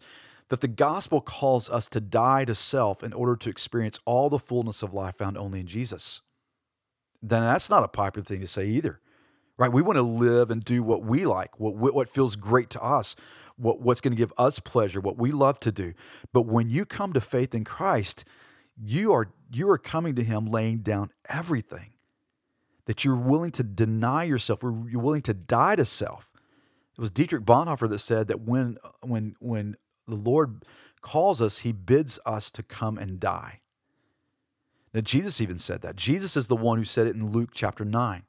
Speaker 1: That the gospel calls us to die to self in order to experience all the fullness of life found only in Jesus. then that's not a popular thing to say either. Right? We want to live and do what we like, what what feels great to us, what, what's going to give us pleasure, what we love to do. But when you come to faith in Christ, you are you are coming to him laying down everything. That you're willing to deny yourself, you're willing to die to self. It was Dietrich Bonhoeffer that said that when when when the Lord calls us, he bids us to come and die. Now Jesus even said that. Jesus is the one who said it in Luke chapter 9.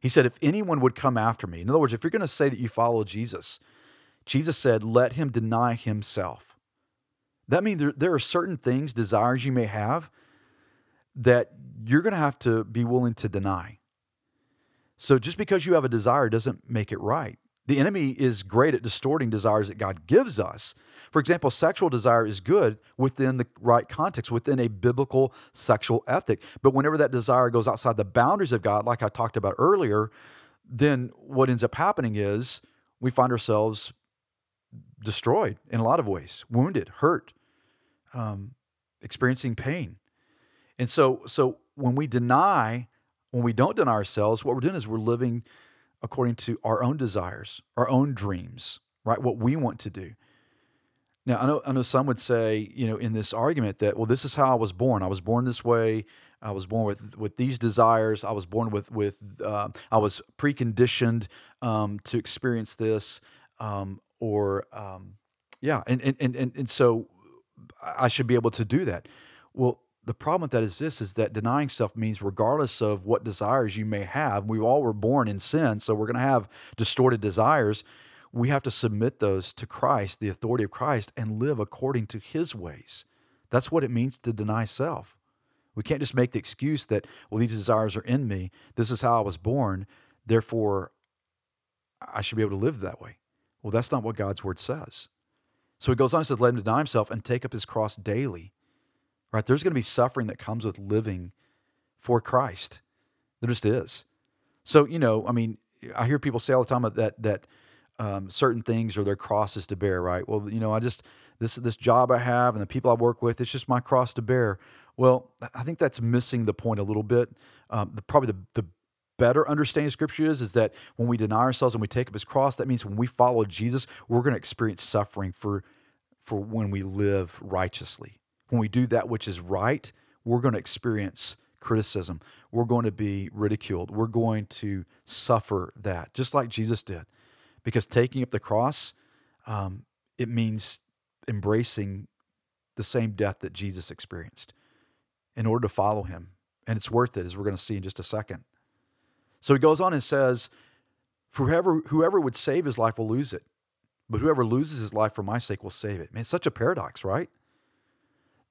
Speaker 1: He said, If anyone would come after me, in other words, if you're going to say that you follow Jesus, Jesus said, Let him deny himself. That means there, there are certain things, desires you may have, that you're going to have to be willing to deny. So just because you have a desire doesn't make it right. The enemy is great at distorting desires that God gives us. For example, sexual desire is good within the right context, within a biblical sexual ethic. But whenever that desire goes outside the boundaries of God, like I talked about earlier, then what ends up happening is we find ourselves destroyed in a lot of ways, wounded, hurt, um, experiencing pain. And so, so when we deny, when we don't deny ourselves, what we're doing is we're living according to our own desires, our own dreams, right? What we want to do. Now, I know, I know some would say, you know, in this argument that, well, this is how I was born. I was born this way. I was born with with these desires. I was born with with. Uh, I was preconditioned um, to experience this, um, or um, yeah, and, and and and so I should be able to do that. Well, the problem with that is this is that denying self means regardless of what desires you may have, we all were born in sin, so we're going to have distorted desires. We have to submit those to Christ, the authority of Christ, and live according to his ways. That's what it means to deny self. We can't just make the excuse that, well, these desires are in me. This is how I was born. Therefore, I should be able to live that way. Well, that's not what God's word says. So he goes on and says, let him deny himself and take up his cross daily. Right? There's going to be suffering that comes with living for Christ. There just is. So, you know, I mean, I hear people say all the time that that um, certain things are their crosses to bear, right? Well, you know, I just this this job I have and the people I work with, it's just my cross to bear. Well, I think that's missing the point a little bit. Um, the, probably the, the better understanding of Scripture is is that when we deny ourselves and we take up His cross, that means when we follow Jesus, we're going to experience suffering for for when we live righteously when we do that which is right, we're going to experience criticism. We're going to be ridiculed. We're going to suffer that, just like Jesus did. Because taking up the cross, um, it means embracing the same death that Jesus experienced in order to follow him. And it's worth it, as we're going to see in just a second. So he goes on and says, For whoever, whoever would save his life will lose it, but whoever loses his life for my sake will save it. Man, it's such a paradox, right?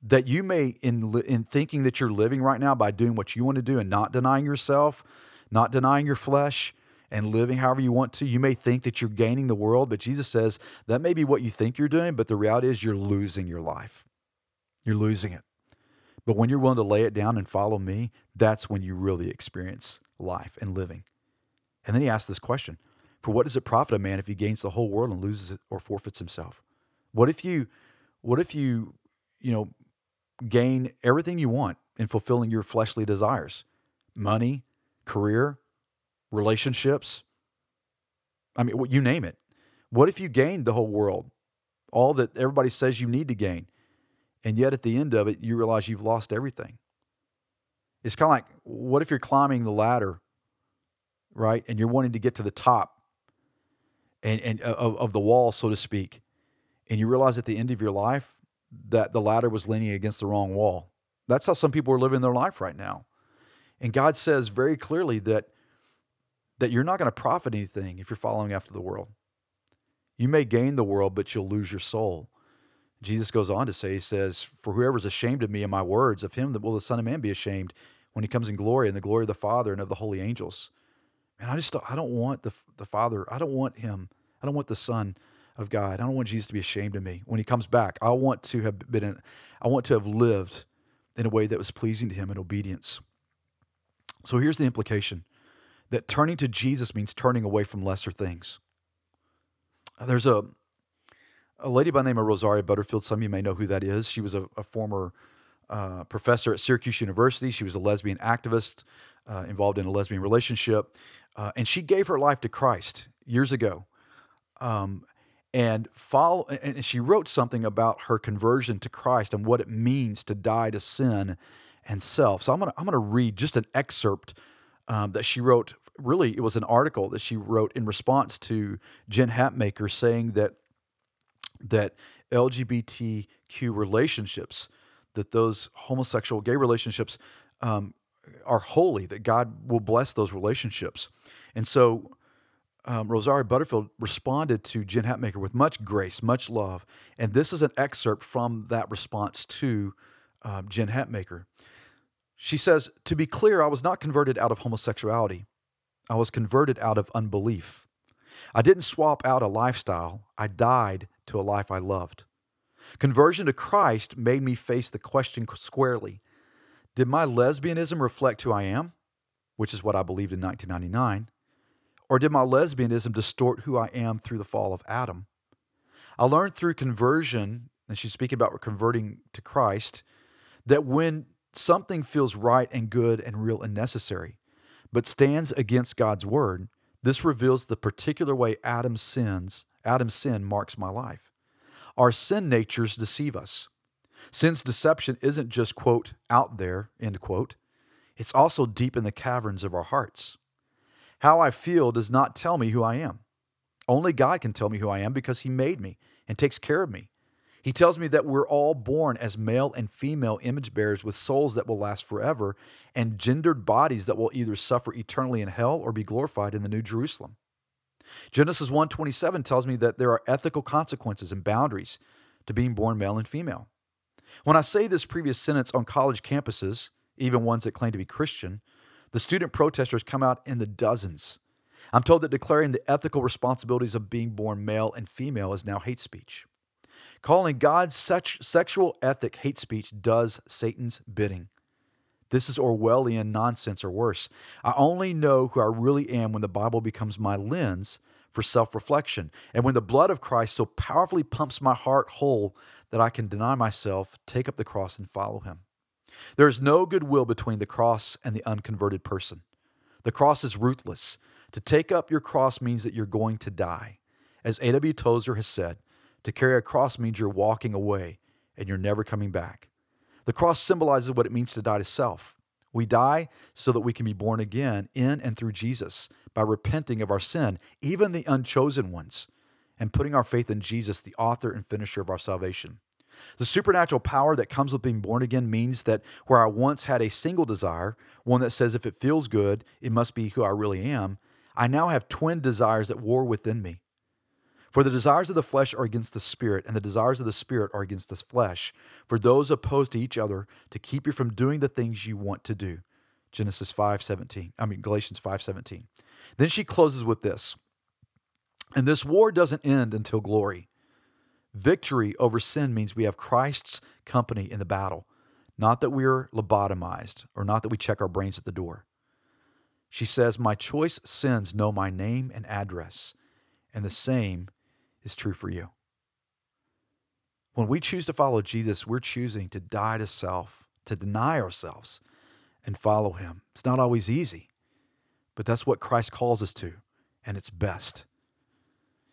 Speaker 1: That you may in in thinking that you're living right now by doing what you want to do and not denying yourself, not denying your flesh and living however you want to, you may think that you're gaining the world, but Jesus says that may be what you think you're doing, but the reality is you're losing your life. You're losing it. But when you're willing to lay it down and follow me, that's when you really experience life and living. And then he asks this question For what does it profit a man if he gains the whole world and loses it or forfeits himself? What if you, what if you, you know, gain everything you want in fulfilling your fleshly desires money, career, relationships. I mean, you name it. What if you gained the whole world, all that everybody says you need to gain, and yet at the end of it, you realize you've lost everything? It's kind of like what if you're climbing the ladder, right, and you're wanting to get to the top and, and uh, of, of the wall, so to speak, and you realize at the end of your life that the ladder was leaning against the wrong wall. That's how some people are living their life right now. And God says very clearly that that you're not going to profit anything if you're following after the world. You may gain the world, but you'll lose your soul. Jesus goes on to say, He says, For whoever is ashamed of me and my words, of him that will the Son of Man be ashamed when he comes in glory and the glory of the Father and of the holy angels. And I just I don't want the the Father, I don't want him, I don't want the Son of God. I don't want Jesus to be ashamed of me when he comes back. I want to have been in, I want to have lived in a way that was pleasing to him in obedience. So here's the implication that turning to Jesus means turning away from lesser things. There's a a lady by the name of Rosaria Butterfield. Some of you may know who that is. She was a, a former uh, professor at Syracuse University. She was a lesbian activist. uh, involved in a lesbian relationship, uh, and she gave her life to Christ years ago. Um, and follow, and she wrote something about her conversion to Christ and what it means to die to sin and self. So I'm gonna I'm gonna read just an excerpt um, that she wrote. Really, it was an article that she wrote in response to Jen Hatmaker saying that that LGBTQ relationships, that those homosexual gay relationships um, are holy, that God will bless those relationships. And so um, Rosaria Butterfield responded to Jen Hatmaker with much grace, much love. And this is an excerpt from that response to uh, Jen Hatmaker. She says, To be clear, I was not converted out of homosexuality, I was converted out of unbelief. I didn't swap out a lifestyle, I died to a life I loved. Conversion to Christ made me face the question squarely Did my lesbianism reflect who I am, which is what I believed in 1999? Or did my lesbianism distort who I am through the fall of Adam? I learned through conversion, and she's speaking about converting to Christ, that when something feels right and good and real and necessary, but stands against God's word, this reveals the particular way Adam's sins, Adam's sin marks my life. Our sin natures deceive us. Sin's deception isn't just, quote, out there, end quote. It's also deep in the caverns of our hearts. How I feel does not tell me who I am. Only God can tell me who I am because He made me and takes care of me. He tells me that we're all born as male and female image bearers with souls that will last forever and gendered bodies that will either suffer eternally in hell or be glorified in the New Jerusalem. Genesis 1:27 tells me that there are ethical consequences and boundaries to being born male and female. When I say this previous sentence on college campuses, even ones that claim to be Christian, the student protesters come out in the dozens. I'm told that declaring the ethical responsibilities of being born male and female is now hate speech. Calling God's sex- sexual ethic hate speech does Satan's bidding. This is Orwellian nonsense or worse. I only know who I really am when the Bible becomes my lens for self reflection, and when the blood of Christ so powerfully pumps my heart whole that I can deny myself, take up the cross, and follow him. There is no goodwill between the cross and the unconverted person. The cross is ruthless. To take up your cross means that you're going to die. As A.W. Tozer has said, to carry a cross means you're walking away and you're never coming back. The cross symbolizes what it means to die to self. We die so that we can be born again in and through Jesus by repenting of our sin, even the unchosen ones, and putting our faith in Jesus, the author and finisher of our salvation. The supernatural power that comes with being born again means that where I once had a single desire, one that says if it feels good, it must be who I really am, I now have twin desires at war within me. For the desires of the flesh are against the spirit, and the desires of the spirit are against the flesh. For those opposed to each other to keep you from doing the things you want to do. Genesis 5:17. I mean Galatians 5:17. Then she closes with this. And this war doesn't end until glory. Victory over sin means we have Christ's company in the battle, not that we're lobotomized or not that we check our brains at the door. She says, My choice sins know my name and address, and the same is true for you. When we choose to follow Jesus, we're choosing to die to self, to deny ourselves, and follow him. It's not always easy, but that's what Christ calls us to, and it's best.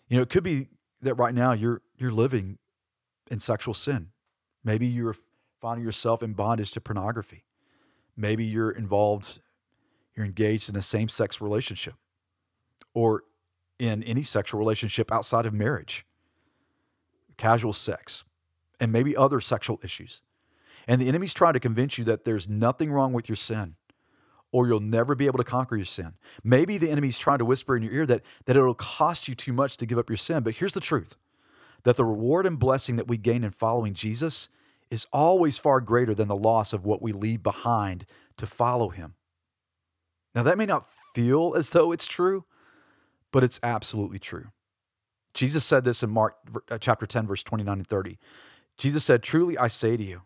Speaker 1: You know, it could be that right now you're you're living in sexual sin. Maybe you're finding yourself in bondage to pornography. Maybe you're involved, you're engaged in a same sex relationship or in any sexual relationship outside of marriage, casual sex, and maybe other sexual issues. And the enemy's trying to convince you that there's nothing wrong with your sin or you'll never be able to conquer your sin. Maybe the enemy's trying to whisper in your ear that, that it'll cost you too much to give up your sin. But here's the truth that the reward and blessing that we gain in following Jesus is always far greater than the loss of what we leave behind to follow him. Now, that may not feel as though it's true, but it's absolutely true. Jesus said this in Mark uh, chapter 10, verse 29 and 30. Jesus said, Truly I say to you,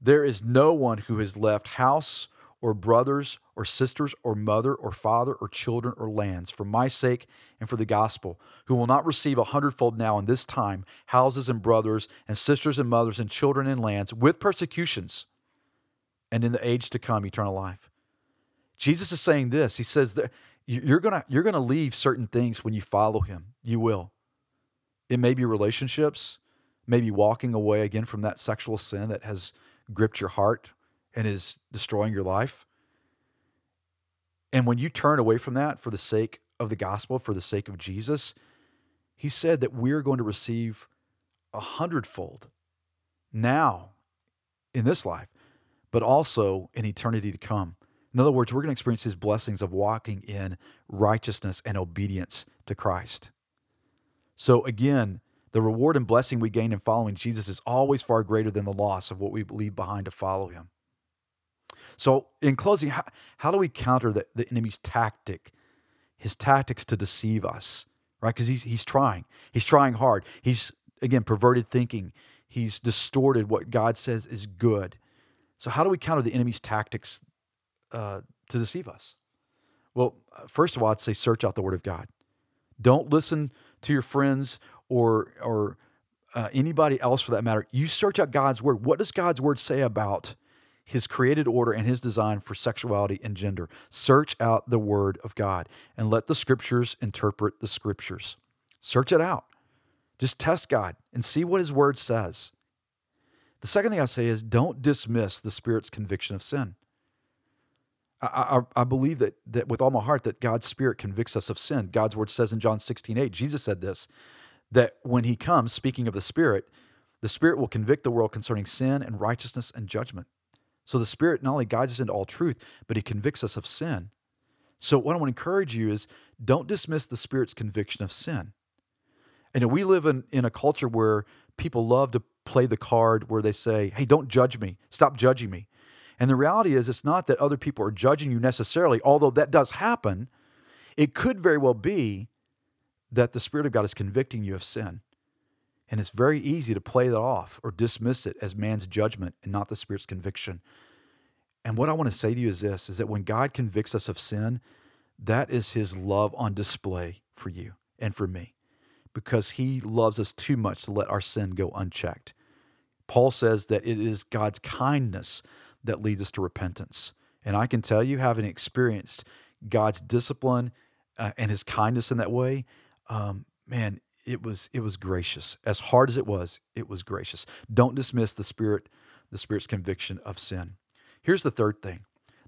Speaker 1: there is no one who has left house or brothers or sisters or mother or father or children or lands for my sake and for the gospel, who will not receive a hundredfold now in this time houses and brothers and sisters and mothers and children and lands with persecutions, and in the age to come eternal life. Jesus is saying this. He says that you're gonna you're gonna leave certain things when you follow him. You will. It may be relationships, maybe walking away again from that sexual sin that has gripped your heart and is destroying your life. And when you turn away from that for the sake of the gospel, for the sake of Jesus, he said that we're going to receive a hundredfold now in this life, but also in eternity to come. In other words, we're going to experience his blessings of walking in righteousness and obedience to Christ. So again, the reward and blessing we gain in following Jesus is always far greater than the loss of what we leave behind to follow him. So, in closing, how, how do we counter the, the enemy's tactic, his tactics to deceive us, right? Because he's, he's trying. He's trying hard. He's, again, perverted thinking. He's distorted what God says is good. So, how do we counter the enemy's tactics uh, to deceive us? Well, first of all, I'd say search out the Word of God. Don't listen to your friends or or uh, anybody else for that matter. You search out God's Word. What does God's Word say about His created order and His design for sexuality and gender? Search out the Word of God and let the Scriptures interpret the Scriptures. Search it out. Just test God and see what His Word says. The second thing I say is don't dismiss the Spirit's conviction of sin. I, I, I, believe that, that with all my heart that God's Spirit convicts us of sin. God's word says in John 16, 8, Jesus said this, that when he comes, speaking of the Spirit, the Spirit will convict the world concerning sin and righteousness and judgment. So the Spirit not only guides us into all truth, but he convicts us of sin. So what I want to encourage you is don't dismiss the Spirit's conviction of sin. And we live in, in a culture where people love to play the card where they say, hey, don't judge me. Stop judging me. And the reality is, it's not that other people are judging you necessarily, although that does happen. It could very well be that the Spirit of God is convicting you of sin. And it's very easy to play that off or dismiss it as man's judgment and not the Spirit's conviction. And what I want to say to you is this is that when God convicts us of sin, that is his love on display for you and for me because he loves us too much to let our sin go unchecked. Paul says that it is God's kindness that leads us to repentance. And I can tell you, having experienced God's discipline uh, and His kindness in that way, um, man, it was it was gracious. As hard as it was, it was gracious. Don't dismiss the Spirit, the Spirit's conviction of sin. Here's the third thing: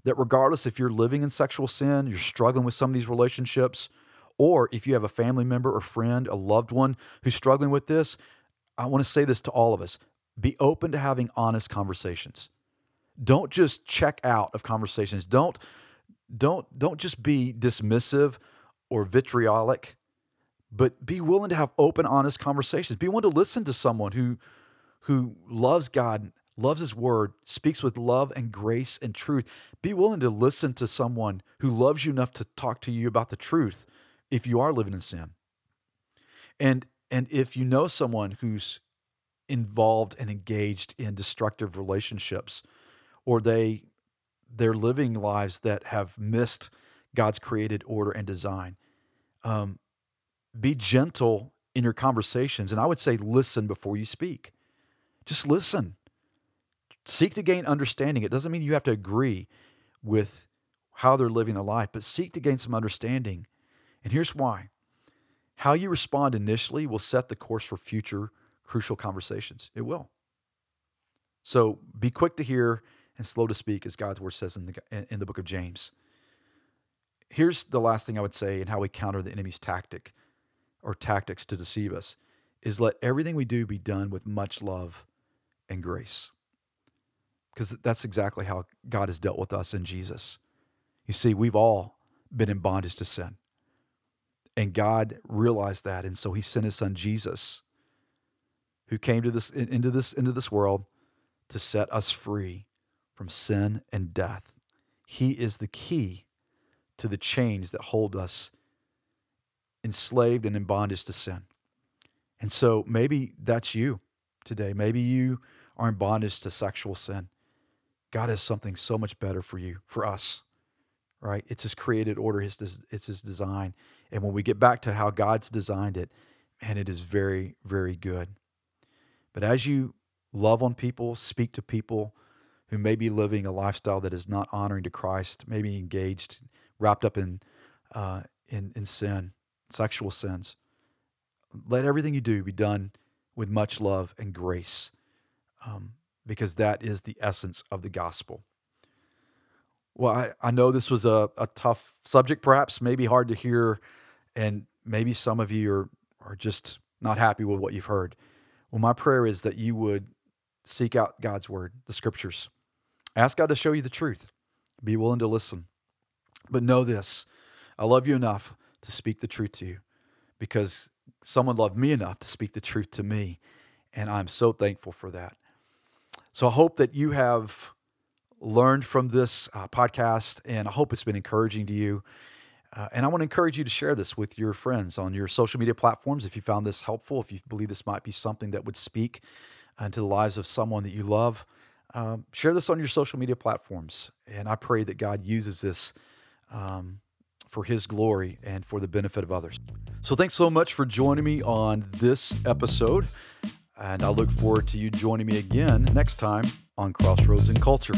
Speaker 1: that regardless if you're living in sexual sin, you're struggling with some of these relationships, or if you have a family member or friend, a loved one who's struggling with this, I want to say this to all of us: be open to having honest conversations don't just check out of conversations don't don't don't just be dismissive or vitriolic but be willing to have open honest conversations be willing to listen to someone who who loves god loves his word speaks with love and grace and truth be willing to listen to someone who loves you enough to talk to you about the truth if you are living in sin and and if you know someone who's involved and engaged in destructive relationships or they they're living lives that have missed God's created order and design. Um, be gentle in your conversations, and I would say listen before you speak. Just listen. Seek to gain understanding. It doesn't mean you have to agree with how they're living their life, but seek to gain some understanding. And here's why how you respond initially will set the course for future crucial conversations. It will. So be quick to hear and slow to speak, as God's word says in the, in the book of James. Here's the last thing I would say and how we counter the enemy's tactic or tactics to deceive us is let everything we do be done with much love and grace. Because that's exactly how God has dealt with us in Jesus. You see, we've all been in bondage to sin. And God realized that. And so he sent his son Jesus, who came to this into this into this world to set us free from sin and death. He is the key to the chains that hold us enslaved and in bondage to sin. And so maybe that's you today. Maybe you are in bondage to sexual sin. God has something so much better for you, for us, right? It's His created order, His it's His design. And when we get back to how God's designed it, man, it is very, very good. But as you love on people, speak to people, who may be living a lifestyle that is not honoring to Christ, maybe engaged, wrapped up in, uh, in, in sin, sexual sins. Let everything you do be done with much love and grace, um, because that is the essence of the gospel. Well, I, I know this was a, a tough subject, perhaps, maybe hard to hear, and maybe some of you are, are just not happy with what you've heard. Well, my prayer is that you would seek out God's word, the scriptures. Ask God to show you the truth. Be willing to listen. But know this I love you enough to speak the truth to you because someone loved me enough to speak the truth to me. And I'm so thankful for that. So I hope that you have learned from this uh, podcast, and I hope it's been encouraging to you. Uh, and I want to encourage you to share this with your friends on your social media platforms if you found this helpful, if you believe this might be something that would speak into the lives of someone that you love. Um, share this on your social media platforms. And I pray that God uses this um, for His glory and for the benefit of others. So thanks so much for joining me on this episode. And I look forward to you joining me again next time on Crossroads and Culture.